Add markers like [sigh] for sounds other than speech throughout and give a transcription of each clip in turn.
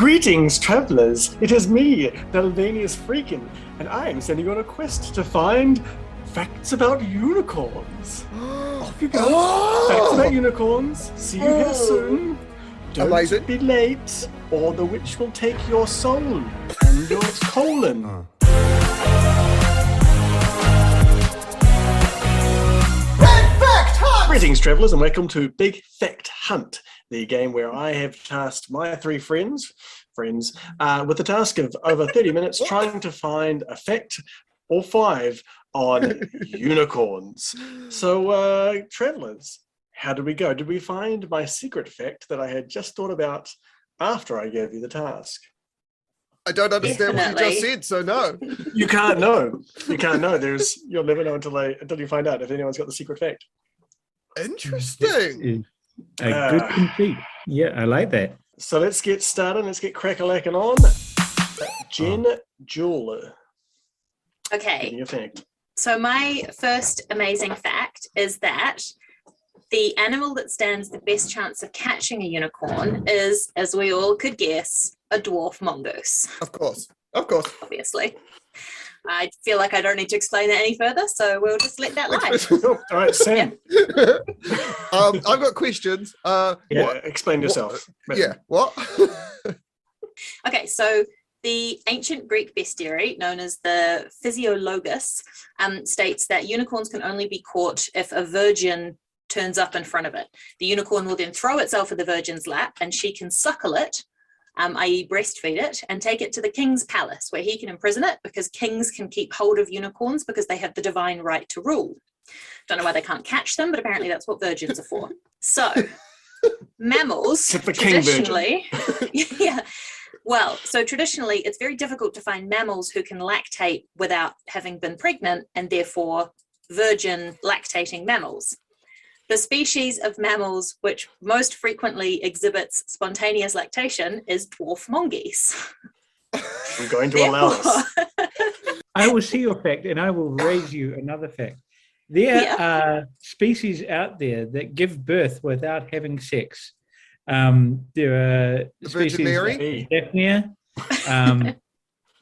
Greetings, travelers. It is me, Dalvanius Freakin, and I am sending you on a quest to find facts about unicorns. [gasps] Off you go. Facts about oh! unicorns. See you here oh! soon. Don't Amazing. be late, or the witch will take your soul and your [laughs] colon. Greetings, travellers, and welcome to Big Fact Hunt, the game where I have tasked my three friends, friends, uh, with the task of over 30 minutes [laughs] trying to find a fact or five on [laughs] unicorns. So, uh, travellers, how did we go? Did we find my secret fact that I had just thought about after I gave you the task? I don't understand what you just said, so no. [laughs] You can't know. You can't know. There's you'll never know until I until you find out if anyone's got the secret fact. Interesting. Is a good Ah. conceit. Yeah, I like that. So let's get started. Let's get crack-a-lacking on. Jen Jewel, give Okay, me fact. so my first amazing fact is that the animal that stands the best chance of catching a unicorn is, as we all could guess, a dwarf mongoose, Of course. Of course. obviously. I feel like I don't need to explain that any further, so we'll just let that lie. [laughs] All right, Sam. [laughs] um, I've got questions. Uh, Yeah, what- explain yourself. yeah. What? [laughs] Okay, so the ancient Greek bestiary, known as the Physiologus, um, states that unicorns can only be caught if a virgin turns up in front of it. The unicorn will then throw itself at the virgin's lap and she can suckle it, um, i.e., breastfeed it, and take it to the king's palace where he can imprison it because kings can keep hold of unicorns because they have the divine right to rule. Don't know why they can't catch them, but apparently that's what virgins are for. So, [laughs] mammals Except for king virgin. traditionally, [laughs] yeah. Well, so traditionally, it's very difficult to find mammals who can lactate without having been pregnant, and therefore virgin lactating mammals. The species of mammals which most frequently exhibits spontaneous lactation is dwarf mongoose. [laughs] I'm going to allow this. [laughs] I will see your fact and I will raise you another fact. There Yeah. are species out there that give birth without having sex. Um, there are The species Virgin Mary? Daphnia. Um, [laughs]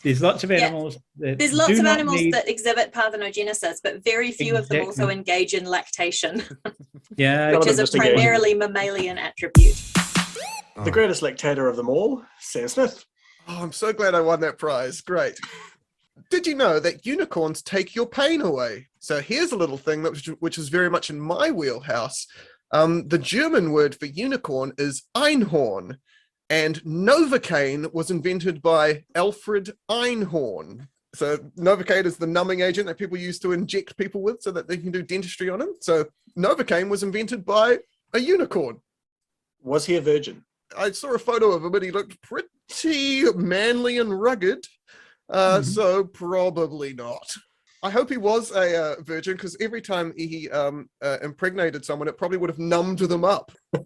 there's lots of Yeah. animals that There's lots do of not animals need- that exhibit parthenogenesis, but very few of them also engage in lactation, [laughs] yeah, [laughs] which is a just engage in- primarily mammalian attribute. the greatest lactator of them all, Sam Smith. Oh, I'm so glad I won that prize. Great. Did you know that unicorns take your pain away? So here's a little thing that was, which is very much in my wheelhouse. Um, the German word for unicorn is Einhorn, and Novocaine was invented by Alfred Einhorn. So Novocaine is the numbing agent that people use to inject people with so that they can do dentistry on them. So Novocaine was invented by a unicorn. Was he a virgin? I saw a photo of him and he looked pretty manly and rugged. Uh, Mhm. So probably not. I hope he was a uh, virgin because every time he um, uh, impregnated someone, it probably would have numbed them up. [laughs]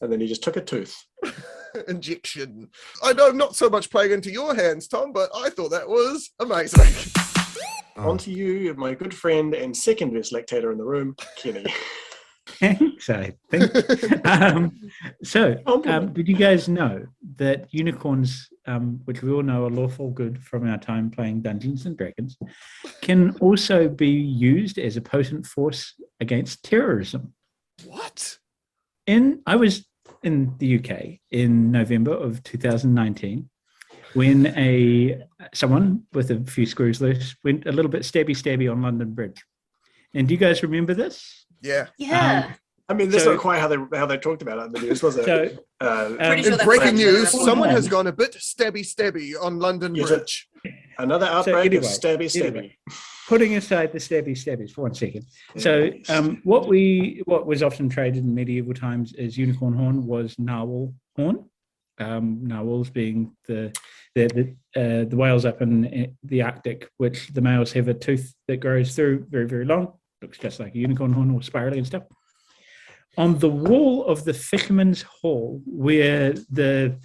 and then he just took a tooth. [laughs] Injection. I know I'm not so much playing into your hands, Thom, but I thought that was amazing. On to you, my good friend and second best lactator in the room, Kenny. [laughs] Thanks, I think. [laughs] um, so, um, did you guys know that unicorns, um, which we all know are lawful good from our time playing Dungeons and Dragons, can also be used as a potent force against terrorism? what? In I was in the UK in November of 2019 when a someone with a few screws loose went a little bit stabby stabby on London Bridge. And do you guys remember this? Yeah. Yeah. Um, I mean, that's So- not quite how they how they talked about it in the news, was it? So uh, Um, sure In breaking news, someone has gone a bit stabby stabby on London Yes, Bridge. another outbreak anyway, of stabby stabby. anyway. putting aside the stabby stabbies for one second. So um, what we what was often traded in medieval times as unicorn horn was narwhal horn. Um, narwhals being the the the, uh, the whales up in the Arctic, which the males have a tooth that grows through very very long, looks just like a unicorn horn or spirally and stuff. On the wall of the Fisherman's Hall, where the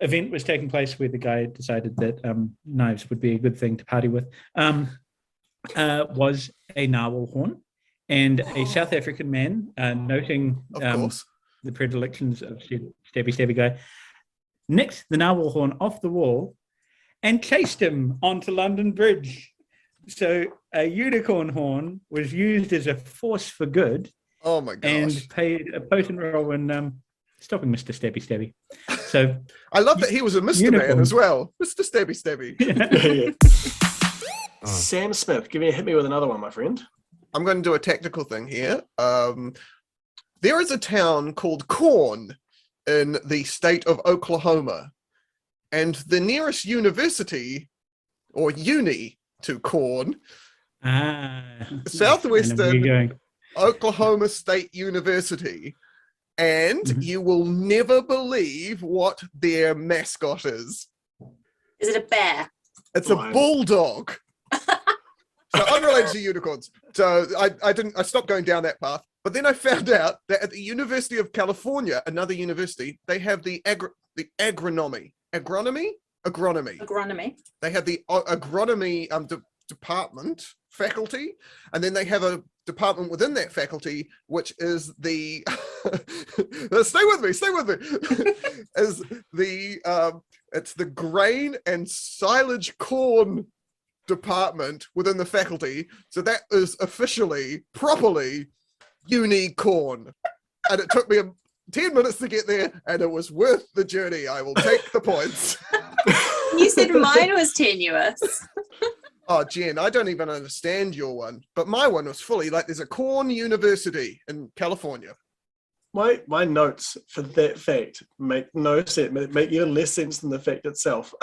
event was taking place, where the guy decided that um, knives would be a good thing to party with, um, uh, was a narwhal horn. And a South African man, uh, noting um, the predilections of Stab- Stabby Stabby Guy, nicked the narwhal horn off the wall, and chased him onto London Bridge. So a unicorn horn was used as a force for good Oh my gosh. and played a potent role in um, stopping Mr. Stabby Stabby. So [laughs] I love that he was a Mr. Man Unicorn. as well. Mr. Stabby Stabby. [laughs] Yeah. [laughs] Sam Smith, give me hit me with another one, my friend. I'm going to do a technical thing here. Um, there is a town called Corn in the state of Oklahoma, and the nearest university or uni to Corn, ah, Southwestern- I know where you're going. Oklahoma State University. And Mhm. you will never believe what their mascot is. Is it a bear? It's a bulldog. [laughs] so unrelated to unicorns. So I, I didn't I stopped going down that path. But then I found out that at the University of California, another university, they have the agri- the agronomy. Agronomy? Agronomy. Agronomy. They have the o- agronomy um, de- department faculty, and then they have a department within that faculty, which is the [laughs] stay with me, stay with me, [laughs] is the um, it's the grain and silage corn department within the faculty. So that is officially, properly, unicorn, and it took me a, ten minutes to get there, and it was worth the journey. I will take the points. You said mine was tenuous. [laughs] Oh, Jen, I don't even understand your one, but my one was fully like there's a corn university in California. My my notes for that fact make no sense. Make, even less sense than the fact itself.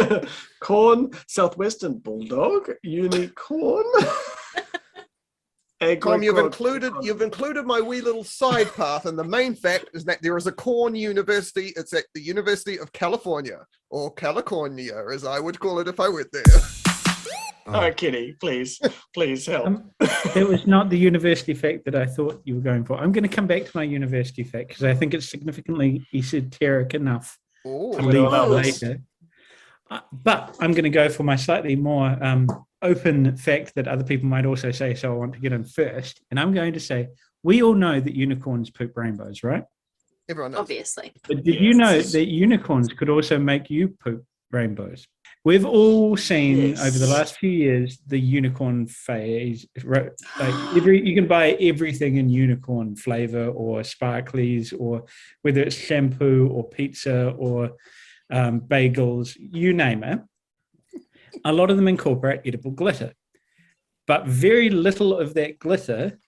[laughs] Corn, southwestern bulldog, unicorn. [laughs] Tom, you've included you've included my wee little side path, and the main fact is that there is a corn university. It's at the University of California, or California, as I would call it if I went there. Oh, Kitty, please, please help. Um, it was not the university fact that I thought you were going for. I'm going to come back to my university fact because I think it's significantly esoteric enough to Oh, to leave allow it this. later. Uh, but I'm going to go for my slightly more um, open fact that other people might also say, so I want to get in first. And I'm going to say, we all know that unicorns poop rainbows, right? everyone knows. Obviously. But did you know that unicorns could also make you poop rainbows? We've all seen over the last few years the unicorn phase. right? Like [gasps] every, you can buy everything in unicorn flavor or sparklies, or whether it's shampoo or pizza or um, bagels, you name it. A lot of them incorporate edible glitter, but very little of that glitter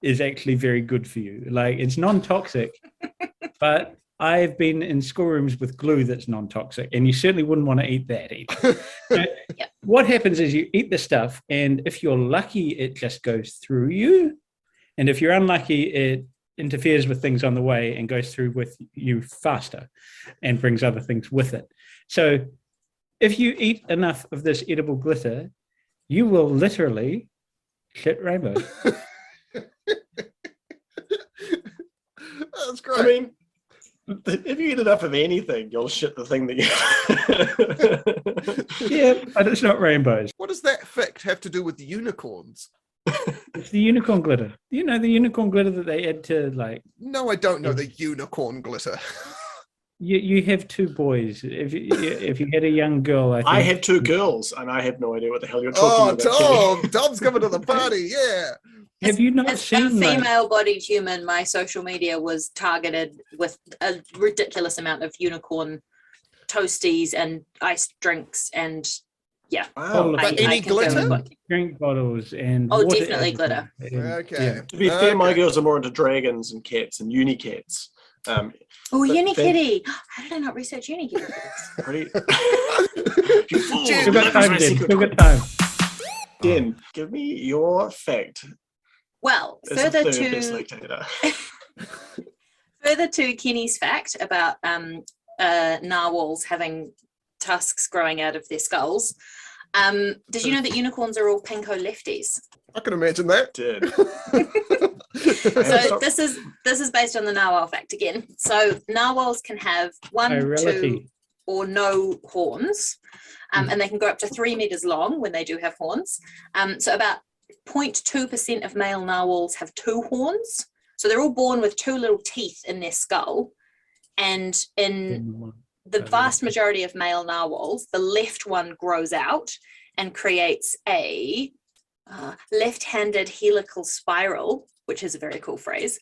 is actually very good for you. Like it's non-toxic, [laughs] but I've been in schoolrooms with glue that's non-toxic, and you certainly wouldn't want to eat that either. [laughs] So Yep. What happens is you eat the stuff, and if you're lucky, it just goes through you, and if you're unlucky, it interferes with things on the way and goes through with you faster, and brings other things with it. So, if you eat enough of this edible glitter, you will literally shit rainbow. [laughs] That's great. I mean, if you eat enough of anything, you'll shit the thing that you. [laughs] yeah, but it's not rainbows. what does that fact have to do with unicorns? [laughs] It's the unicorn glitter. You know the unicorn glitter that they add to like No, I don't know the unicorn glitter. [laughs] you. You have two boys. If you, if you had a young girl, I, think, I have two girls, and I have no idea what the hell you're talking Oh, about. Kitty. Thom! Thom's coming to the party. Yeah. Have you not As a seen like, female-bodied human, my social media was targeted with a ridiculous amount of unicorn toasties and iced drinks and Wow. But I, any I glitter? what- drink bottles and Oh, water definitely everything. And, Okay. yeah. To be fair, my girls are more into dragons and cats and unicats. Um, Oh, But Unikitty. [gasps] How did I not research Unikitty? pretty. You [laughs] fool. Still got time, my then. secret Still got time. Den, give me your fact Well, as a further to [laughs] further to Kenny's fact about um, uh, narwhals having tusks growing out of their skulls. Um, did you know that unicorns are all pinko lefties? I can imagine that. Did. [laughs] So this is this is based on the narwhal fact again. So narwhals can have one, two, or no horns, um, Mm. and they can go up to three meters long when they do have horns. Um, so about 0.2% of male narwhals have two horns. So they're all born with two little teeth in their skull. And in the vast majority of male narwhals, the left one grows out and creates a uh, left-handed helical spiral, which is a very cool phrase.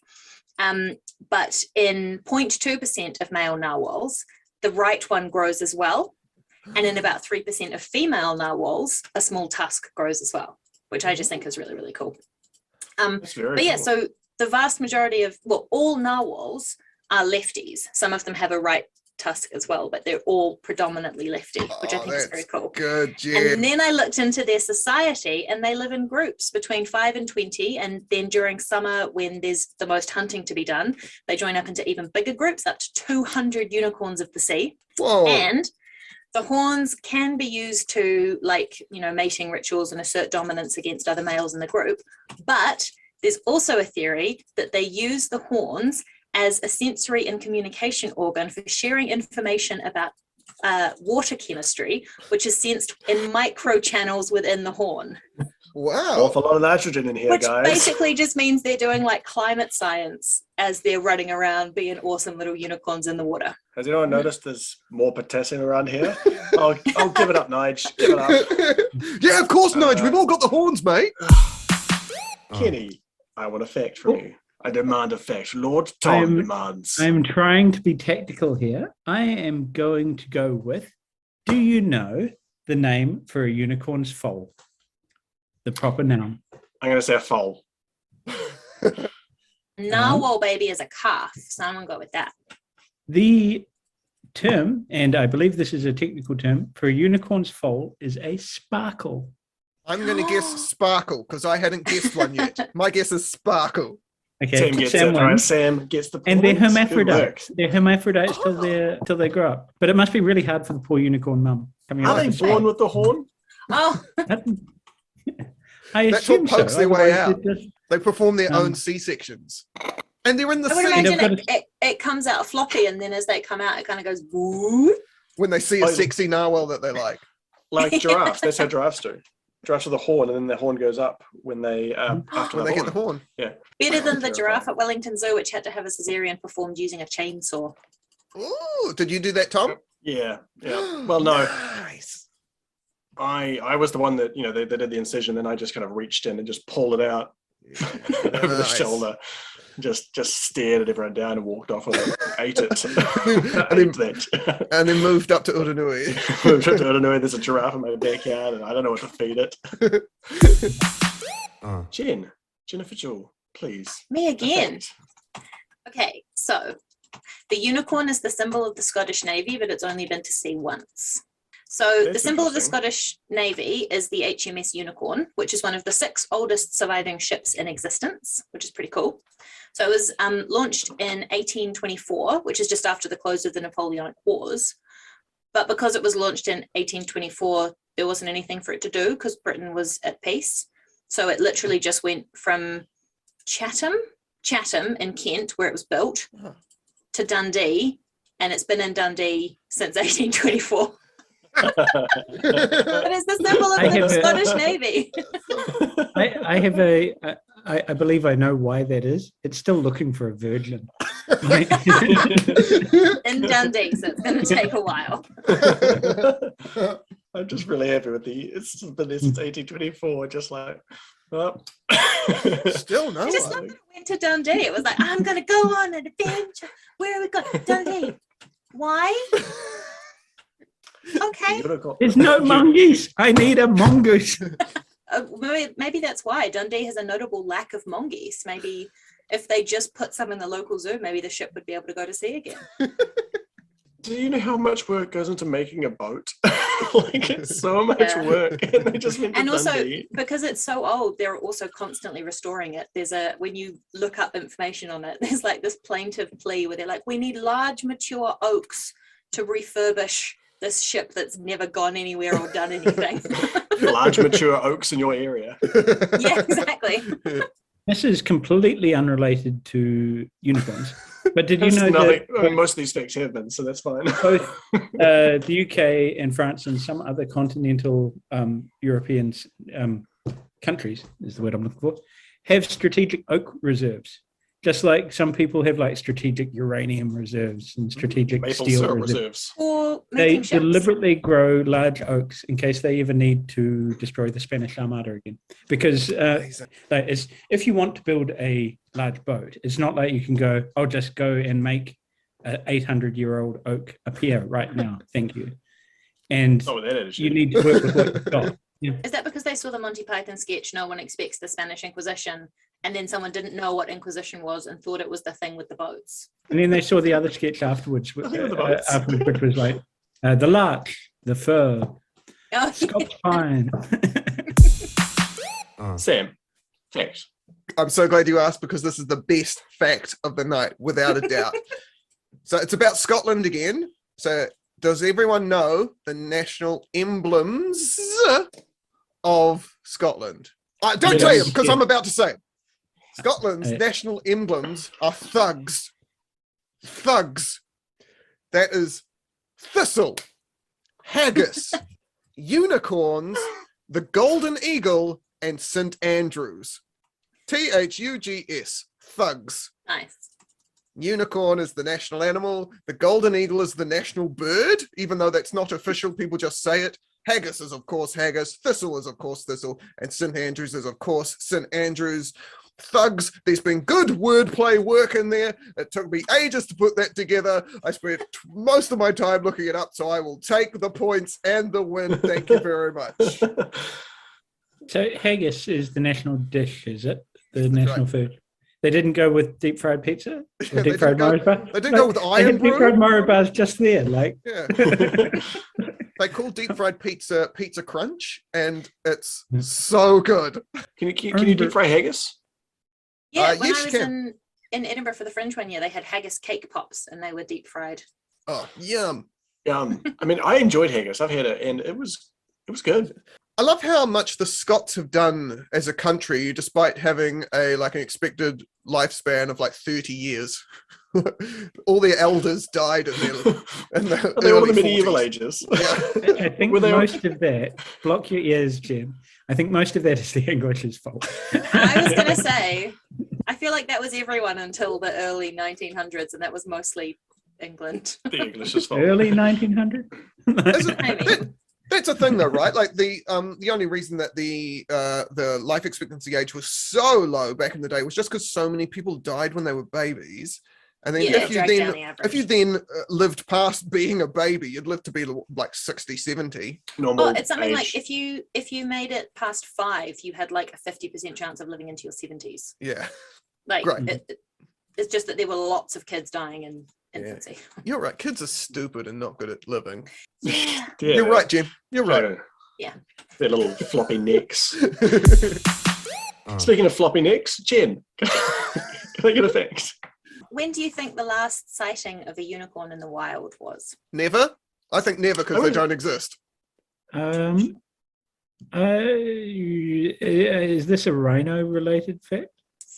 Um, but in 0.2% of male narwhals, the right one grows as well. And in about 3% of female narwhals, a small tusk grows as well, which I just think is really, really cool. Um, That's very but yeah, cool. so the vast majority of, well, all narwhals are lefties. Some of them have a right tusk as well, but they're all predominantly lefty, which I Oh, think is very cool. Good, And then I looked into their society and they live in groups between five and 20. And then during summer, when there's the most hunting to be done, they join up into even bigger groups, up to 200 unicorns of the sea. Whoa. And the horns can be used to, like, you know, mating rituals and assert dominance against other males in the group. But there's also a theory that they use the horns as a sensory and communication organ for sharing information about uh, water chemistry, which is sensed in micro channels within the horn, wow. Awful lot of nitrogen in here, which guys. basically just means they're doing like climate science as they're running around being awesome little unicorns in the water. Has anyone noticed there's more potassium around here? [laughs] Oh, oh, give it up, Nige. Give it up. [laughs] yeah, of course, Nige. Uh, We've all got the horns, mate. [sighs] Kenny, I want a fact from Oh. you. I demand a fact. Lord Thom I'm- demands. I'm trying to be tactical here. I am going to go with Do you know the name for a unicorn's foal? The proper noun. I'm going to say a foal. [laughs] Uh-huh. Narwhal baby is a calf, so I'm gonna go with that. The term, and I believe this is a technical term, for a unicorn's foal is a sparkle. I'm going to guess [gasps] Sparkle because I hadn't guessed one yet. [laughs] My guess is Sparkle. Okay, Sam gets Sam it. one. Right, Sam gets the And they're points. Good work. hermaphrodites. They're hermaphrodites till oh. they till they grow up. But it must be really hard for the poor unicorn mum coming Are they born with the horn? Oh, [laughs] That- I That's what assume so. their way out. just- They perform their Um, own C sections. And they're in the I would sea They've imagine got it, it, it comes out floppy, and then as they come out, it kind of goes. "Woo." when they see a Oh, sexy narwhal that they like. Like [laughs] giraffes. That's how giraffes do. Giraffes with a horn, and then the horn goes up when they um, [gasps] after When they horn. get the horn. Yeah. Better than [laughs] the giraffe at Wellington Zoo, which had to have a cesarean performed using a chainsaw. Ooh, did you do that, Thom? Yeah, yeah. [gasps] Well, no, Nice. I I was the one that you know they, they did the incision, then I just kind of reached in and just pulled it out over the shoulder, just just stared at everyone down and walked off and [laughs] ate it, [laughs] And ate that. [laughs] And then moved up to Uranui. I don't know. There's a giraffe in my backyard, and I don't know what to feed it. Uh, Jen, Jennifer Jewell, please. Me again. Okay, so the unicorn is the symbol of the Scottish Navy, but it's only been to sea once. So the symbol of the. Scottish Navy is the HMS Unicorn, which is one of the six oldest surviving ships in existence, which is pretty cool. So it was um, launched in 1824, which is just after the close of the Napoleonic Wars. But because it was launched in 1824, there wasn't anything for it to do because Britain was at peace. So it literally just went from Chatham, Chatham in Kent, where it was built, Oh. to Dundee, and it's been in Dundee since [laughs] 1824. But it's the symbol of I the have a- Scottish Navy. I, I have a. I, I believe I know why that is. It's still looking for a virgin. in Dundee, so it's going to take a while. [laughs] I'm just really happy with the. It's been there since 1824. Hmm. Just like, well, Still no I just one. love that it went to Dundee. It was like, I'm going to go on an adventure. Where are we going? Dundee. Why? Okay. There's no [laughs] mongoose. I need a mongoose. [laughs] Uh, maybe, maybe that's why Dundee has a notable lack of mongoose. Maybe if they just put some in the local zoo, maybe the ship would be able to go to sea again. [laughs] Do you know how much work goes into making a boat? like it's so much Yeah. work, and they just went to and also Dundee. because it's so old they're also constantly restoring it there's a when you look up information on it there's like this plaintive plea where they're like we need large mature oaks to refurbish this ship that's never gone anywhere or done anything [laughs] large mature oaks in your area. [laughs] yeah exactly This is completely unrelated to unicorns. But did you know nothing- that I mean, most of these facts have been, so that's fine. [laughs] both uh, the UK and France and some other continental um, European um, countries is the word I'm looking for have strategic oak reserves, Just like some people have like strategic uranium reserves and strategic Maple steel syrup reserves. reserves. Or They making ships. deliberately grow large oaks in case they ever need to destroy the Spanish Armada again. Because uh, like, it's, if you want to build a large boat, it's not like you can go, I'll just go and make an 800 year old oak appear right now. [laughs] Thank you. And Oh, that is. you need to work with what you've got. [laughs] Is that because they saw the Monty Python sketch? No one expects the Spanish Inquisition, and then someone didn't know what Inquisition was and thought it was the thing with the boats. And then they saw the other sketch afterwards, which, Nothing the uh, boats. afterwards, which was like uh, the lark, the fir, Oh, Scotch pine. [laughs] Sam, fact. I'm so glad you asked because this is the best fact of the night, without a doubt. [laughs] so it's about Scotland again. So does everyone know the national emblems of Scotland? I don't Yeah, tell you because yeah. I'm about to say. 'em. Scotland's Uh, national emblems are thugs. Thugs. That is thistle, haggis, [laughs] unicorns, the golden eagle, and St Andrews. T H U G S. Thugs. nice. Unicorn is the national animal. The golden eagle is the national bird, even though that's not official. People just say it. Haggis is, of course, haggis. Thistle is, of course, thistle. And St. Andrews is, of course, St. Andrews. Thugs, there's been good wordplay work in there. It took me ages to put that together. I spent t- most of my time looking it up, so I will take the points and the win. Thank you very much. [laughs] So haggis is the national dish, is it? The national right. food. They didn't go with deep fried pizza [laughs] or They deep fried didn't go- bar. They didn't go with They iron had deep fried brew. Bars just there, like Yeah. [laughs] They call deep fried pizza pizza crunch, and it's Hmm. so good. Can you can, can you deep fry haggis? Yeah, Uh, when yes, I was in, in Edinburgh for the Fringe one year, they had haggis cake pops and they were deep fried. Oh, yum. Um, I mean, I enjoyed haggis. I've had it, and it was it was good. I love how much the Scots have done as a country, despite having a like an expected lifespan of like 30 years. [laughs] all their elders died in their in the Are [laughs] they all in the medieval 40s. ages? Yeah. I think Were they all- most of that, block your ears, Jim. I think most of that is the English's fault. I was going [laughs] to say, I feel like that was everyone until the early 1900s, and that was mostly England. the English's fault. Early 1900? Isn't- I mean, That's a thing though, right? Like the um the only reason that the uh the life expectancy age was so low back in the day was just because so many people died when they were babies. And then yeah, if you then the if you then uh, lived past being a baby, you'd live to be like 60, 70. Normal. well, it's something age. like if you if you made it past five, you had like a 50% chance of living into your 70s. Yeah. Like Great. it, it- it's just that there were lots of kids dying in Yeah. infancy. [laughs] You're right. Kids are stupid and not good at living. Yeah. Yeah, You're right, Jim. You're right. Yeah. Their little floppy necks. [laughs] Speaking of floppy necks, Jim, [laughs] can I get a fact? When do you think the last sighting of a unicorn in the wild was? never. I think never because I they don't exist. Um, uh, is this a rhino related fact?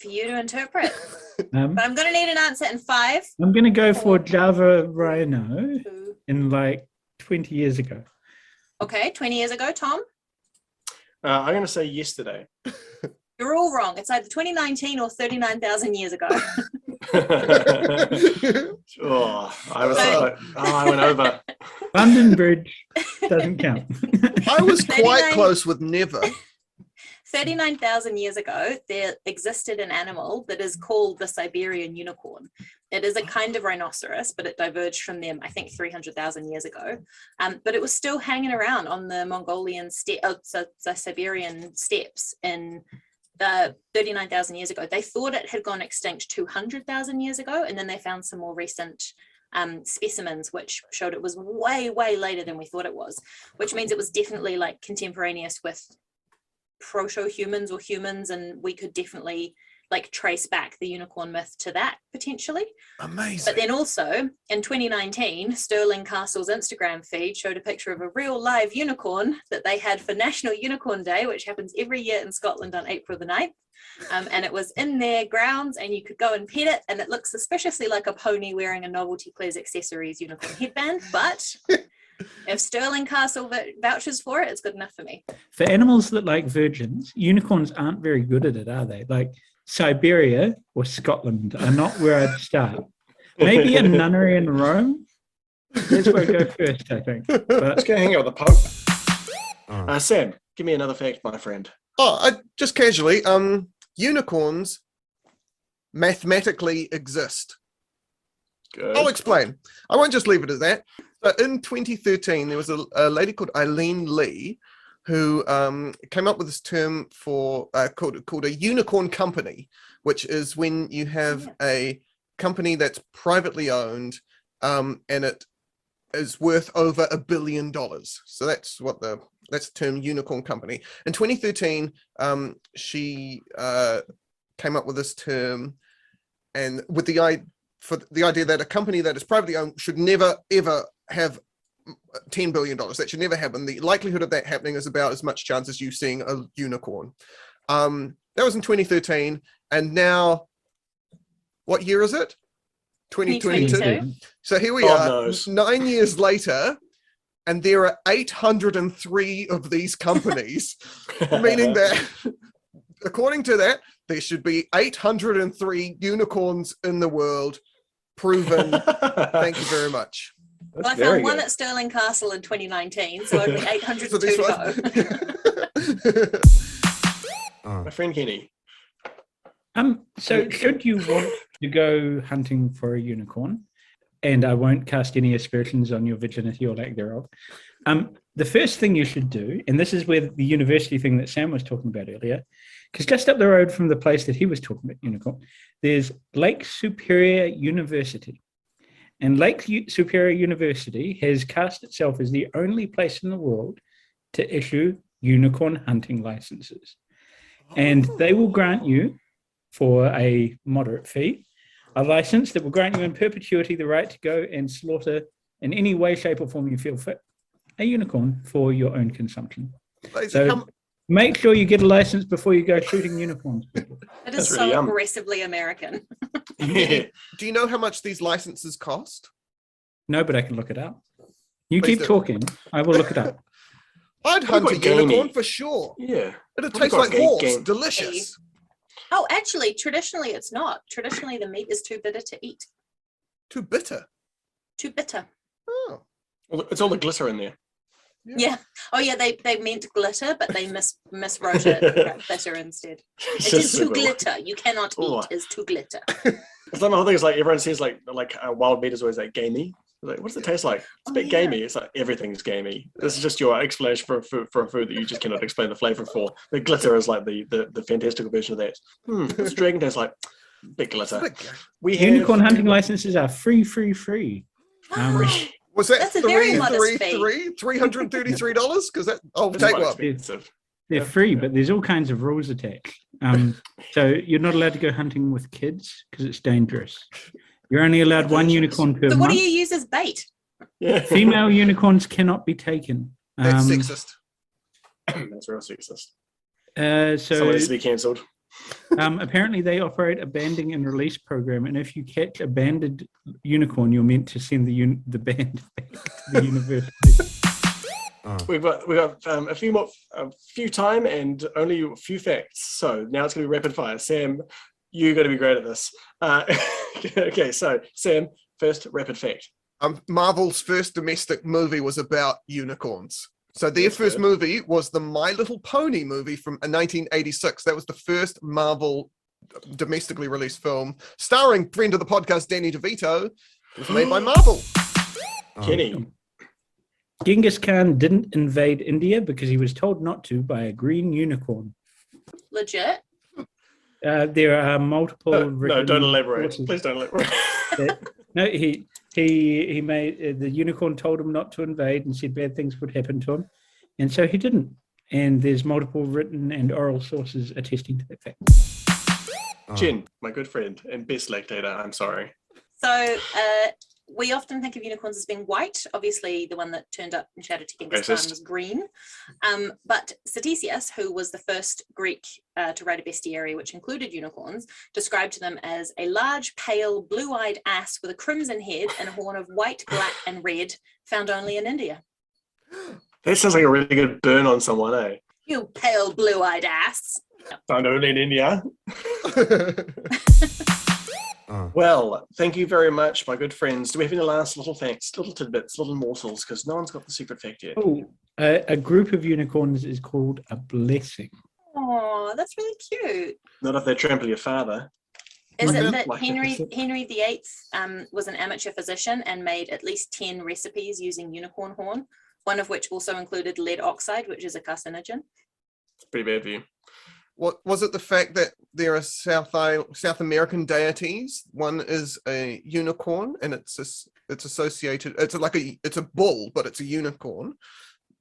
For you to interpret. [laughs] Um, But I'm going to need an answer in five. I'm going to go for Java rhino two- in like 20 years ago. Okay, 20 years ago, Thom. Uh, I'm going to say yesterday. [laughs] You're all wrong. It's either 2019 or 39,000 years ago. [laughs] oh, I was. So- like, oh, I went over. London Bridge doesn't count. I was quite 39 close with never. 39,000 years ago, there existed an animal that is called the Siberian unicorn. It is a kind of rhinoceros, but it diverged from them, I think, 300,000 years ago. Um, but it was still hanging around on the Mongolian steppe, uh, so, so Siberian steppes in uh, 39,000 years ago. They thought it had gone extinct 200,000 years ago, and then they found some more recent um, specimens which showed it was way, way later than we thought it was, which means it was definitely like contemporaneous with proto-humans or humans and we could definitely like trace back the unicorn myth to that potentially Amazing. but then also in 2019 Stirling castle's instagram feed showed a picture of a real live unicorn that they had for national unicorn day which happens every year in scotland on april the 9th um, and it was in their grounds and you could go and pet it and it looks suspiciously like a pony wearing a novelty Claire's accessories unicorn headband but [laughs] if Stirling castle vou- vouches for it it's good enough for me For animals that like virgins, unicorns aren't very good at it, are they? Like Siberia or Scotland are not where I'd start. Maybe a nunnery in Rome. That's where I go first, I think. But Let's go hang out with the Pope. Uh, Sam, give me another fact, my friend. Oh, I, just casually, um, unicorns mathematically exist. Good. I'll explain. I won't just leave it at that. So in 2013, there was a, a lady called Aileen Lee who um, came up with this term for uh, called called a unicorn company, which is when you have a company that's privately owned um, and it is worth over a billion dollars. So that's what the that's the term unicorn company. In 2013, um, she uh, came up with this term, and with the i for the idea that a company that is privately owned should never ever have mm, 10 billion dollars. That should never happen. The likelihood of that happening is about as much chance as you seeing a unicorn. Um that was in 2013 and now what year is it? 2022 2022. so here we God are knows. nine years later and there are 803 of these companies [laughs] meaning that according to that there should be 803 unicorns in the world proven. [laughs] Thank you very much. That's Well, I very found one good. at Stirling Castle in 2019, so only [laughs] 802 so this to go. one [laughs] My friend Kenny. Um, so should you want to go hunting for a unicorn, and I won't cast any aspersions on your virginity or lack thereof, um, the first thing you should do, and this is where the university thing that Sam was talking about earlier, because just up the road from the place that he was talking about unicorn, there's Lake Superior University. And Lake Superior University has cast itself as the only place in the world to issue unicorn hunting licenses. And oh. they will grant you for a moderate fee, a license that will grant you in perpetuity the right to go and slaughter in any way, shape, or form you feel fit a unicorn for your own consumption. So- come- Make sure you get a license before you go shooting unicorns. people. [laughs] That's is really so yum. aggressively American. [laughs] Yeah. do you know how much these licenses cost No, but I can look it up. You Please keep do. talking. I will look it up. [laughs] I'd hunt a quite gamey. unicorn for sure. yeah. It'd taste like ga- horse. game. Delicious. Oh, actually, traditionally it's not. Traditionally, the meat is too bitter to eat. Too bitter. Too bitter. Oh. Well, It's all the glitter in there. Yeah. Yeah. Oh, yeah. They they meant glitter, but they mis miswrote it [laughs] wrote bitter instead. It's It is too glitter. You cannot Oh. eat. Is too glitter. [laughs] It's like my whole thing is like everyone says like like uh, wild meat is always like gamey. Like, what does it taste like? It's a Oh, bit yeah. gamey. It's like everything's gamey. This is just your explanation for a food, for a food that you just cannot explain the flavor for. The glitter is like the the, the fantastical version of that. Hmm, what's dragon taste like? big glitter. We have Unicorn hunting licenses are free, free, free. Um, Was that That's a three, very three, three, three hundred and thirty-three dollars? Because that I'll It's take quite one. expensive. They're Yeah. free, but there's all kinds of rules attached. Um, [laughs] so you're not allowed to go hunting with kids because it's dangerous. You're only allowed one unicorn per So what do you use as bait? Yeah. [laughs] Female unicorns cannot be taken. That's Um, sexist. That's real sexist. uh, Someone so needs to be cancelled. Um, apparently they operate a banding and release program, and if you catch a banded unicorn, you're meant to send the un- the band [laughs] back to the university. We've got we've got um, a few more a few time and only a few facts. So now it's going to be rapid fire. Sam, you're going to be great at this. Uh, [laughs] okay, so Sam, first rapid fact. Um, Marvel's first domestic movie was about unicorns. So their That's first good. movie was the My Little Pony movie from uh, 1986. That was the first Marvel domestically released film, starring friend of the podcast Danny DeVito. It was made by [gasps] Marvel. Kenny. Genghis Khan didn't invade India because he was told not to by a green unicorn. Legit. Uh, there are multiple. No, no, written don't elaborate. sources Please don't elaborate. that- no, he he he made uh, the unicorn told him not to invade and said bad things would happen to him, and so he didn't. And there's multiple written and oral sources attesting to that fact. Jen, my good friend and best lactator. I'm sorry. So uh, we often think of unicorns as being white. Obviously, the one that turned up and shouted to Genghis Khan was green. Um, but Ctesias, who was the first Greek uh, to write a bestiary which included unicorns, described them as a large, pale, blue-eyed ass with a crimson head and a horn of white, black, and red, found only in India. [gasps] That sounds like a really good burn on someone, eh? You pale, blue-eyed ass. Found only in, yeah. [laughs] [laughs] Uh. Well, thank you very much, my good friends. Do we have any last little facts, little tidbits, little morsels? Because no one's got the secret fact yet. Oh, a, a group of unicorns is called a blessing. Oh, that's really cute. Not if they trample your father. Is it that Like Henry that. Henry VIII um, was an amateur physician and made at least ten recipes using unicorn horn, one of which also included lead oxide, which is a carcinogen. It's pretty bad for you. What was it? The fact that there are South South American deities. One is a unicorn, and it's as- it's associated. It's like a it's a bull, but it's a unicorn.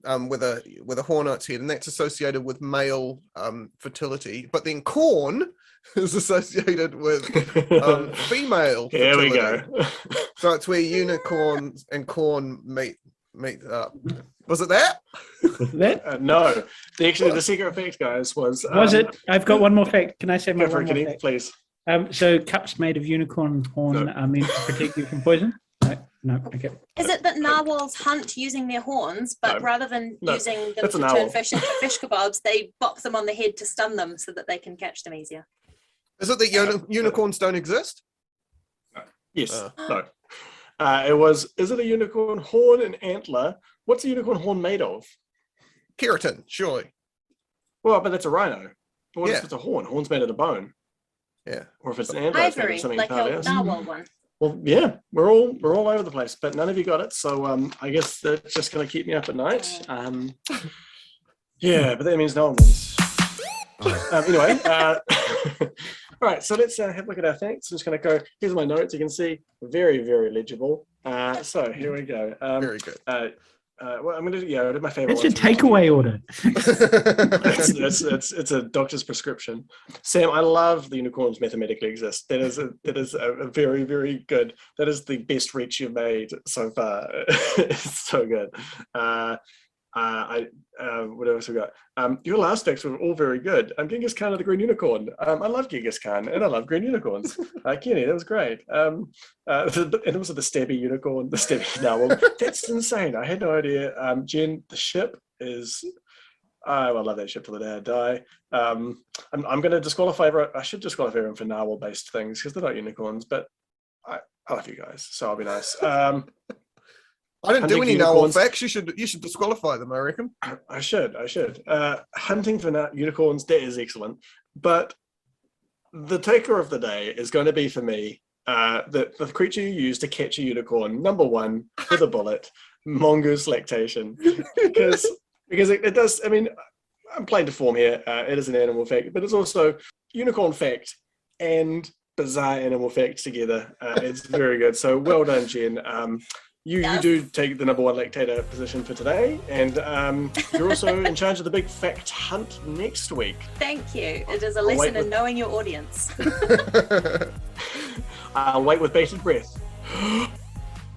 Um, with a with a horn on its head, and that's associated with male um, fertility. But then corn [laughs] is associated with um, [laughs] female. Here we go. So it's where unicorns and corn meet meet up. Was it that? Was that? [laughs] Uh, no, the, actually, the secret fact, guys, was Was um, it? I've got one more fact. Can I say my Go for one more Kenny, fact? please. Um, so cups made of unicorn horn No. are meant to protect you from poison. No, no, okay. Is it that narwhals hunt using their horns, but No. rather than No, using them that's to turn fish into fish kebabs, they bop them on the head to stun them so that they can catch them easier? Is it that uni- unicorns don't exist? Yes. Uh. [gasps] no. Uh, it was. Is it a unicorn horn and antler? What's a unicorn horn made of? Keratin, surely. Well, but that's a rhino. But what Yeah. if it's a horn? Horn's made of the bone. Yeah. Or if it's an antler, it's made Ivory, of something like entirely else. narwhal one. Well, yeah, we're all we're all over the place, but none of you got it. So um, I guess that's just going to keep me up at night. Um, [laughs] yeah, but that means no one wins. [laughs] Um, anyway, uh, [laughs] all right. So let's uh, have a look at our thanks. I'm just going to go. Here's my notes. You can see very very legible. Uh, so here we go. Um, Very good. Uh, well, I'm going to yeah, I did my favorite. It's your ones from last week. takeaway order. [laughs] it's, it's, it's, it's a doctor's prescription. Sam, I love the unicorns mathematically exist. That is a, that is a, a very very good. That is the best reach you've made so far. [laughs] it's so good. Uh, uh, I uh, what else we got? Um, your last facts were all very good. I'm Genghis Khan of the Green Unicorn. Um, I love Genghis Khan and I love green unicorns. [laughs] Uh, Kenny, that was great. Um, uh, and also the stabby unicorn, the stabby [laughs] narwhal. That's insane. I had no idea. Um, Jen, the ship is I will love that ship till the day I die. Um, I'm, I'm going to disqualify. everyone- I should disqualify everyone for narwhal-based things because they're not unicorns. But I, I love you guys, so I'll be nice. Um, [laughs] I didn't do any unicorns. facts. You should you should disqualify them. I reckon. I should. I should. Uh, hunting for unicorns that is excellent. But the taker of the day is going to be for me uh, the the creature you use to catch a unicorn. Number one with a bullet, [laughs] mongoose lactation, because because it, it does. I mean, I'm playing to form here. Uh, it is an animal fact, but it's also unicorn fact and bizarre animal fact together. Uh, it's very good. So well done, Jen. Um, you, you do take the number one lactator position for today, and um, you're also in [laughs] charge of the big fact hunt next week. Thank you. It is a I'll lesson in with- knowing your audience. [laughs] I'll wait with bated breath. [gasps]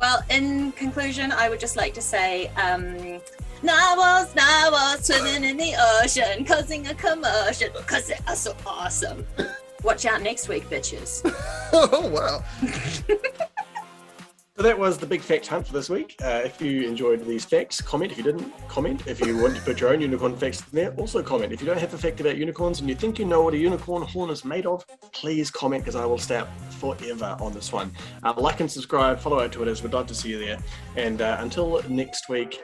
Well, in conclusion, I would just like to say, um, narwhals, narwhals swimming in the ocean, causing a commotion because they are so awesome. [laughs] Watch out next week, bitches. oh wow. So that was the big fact hunt for this week. Uh, if you enjoyed these facts, comment. If you didn't, comment. If you want to put your own unicorn facts in there, also comment. If you don't have a fact about unicorns and you think you know what a unicorn horn is made of, please comment because I will stay up forever on this one. Uh, like and subscribe, follow our Twitters. We'd love to see you there. And uh, until next week,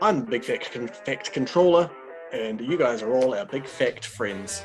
I'm Big Fact, Con- fact Controller, and you guys are all our Big Fact friends.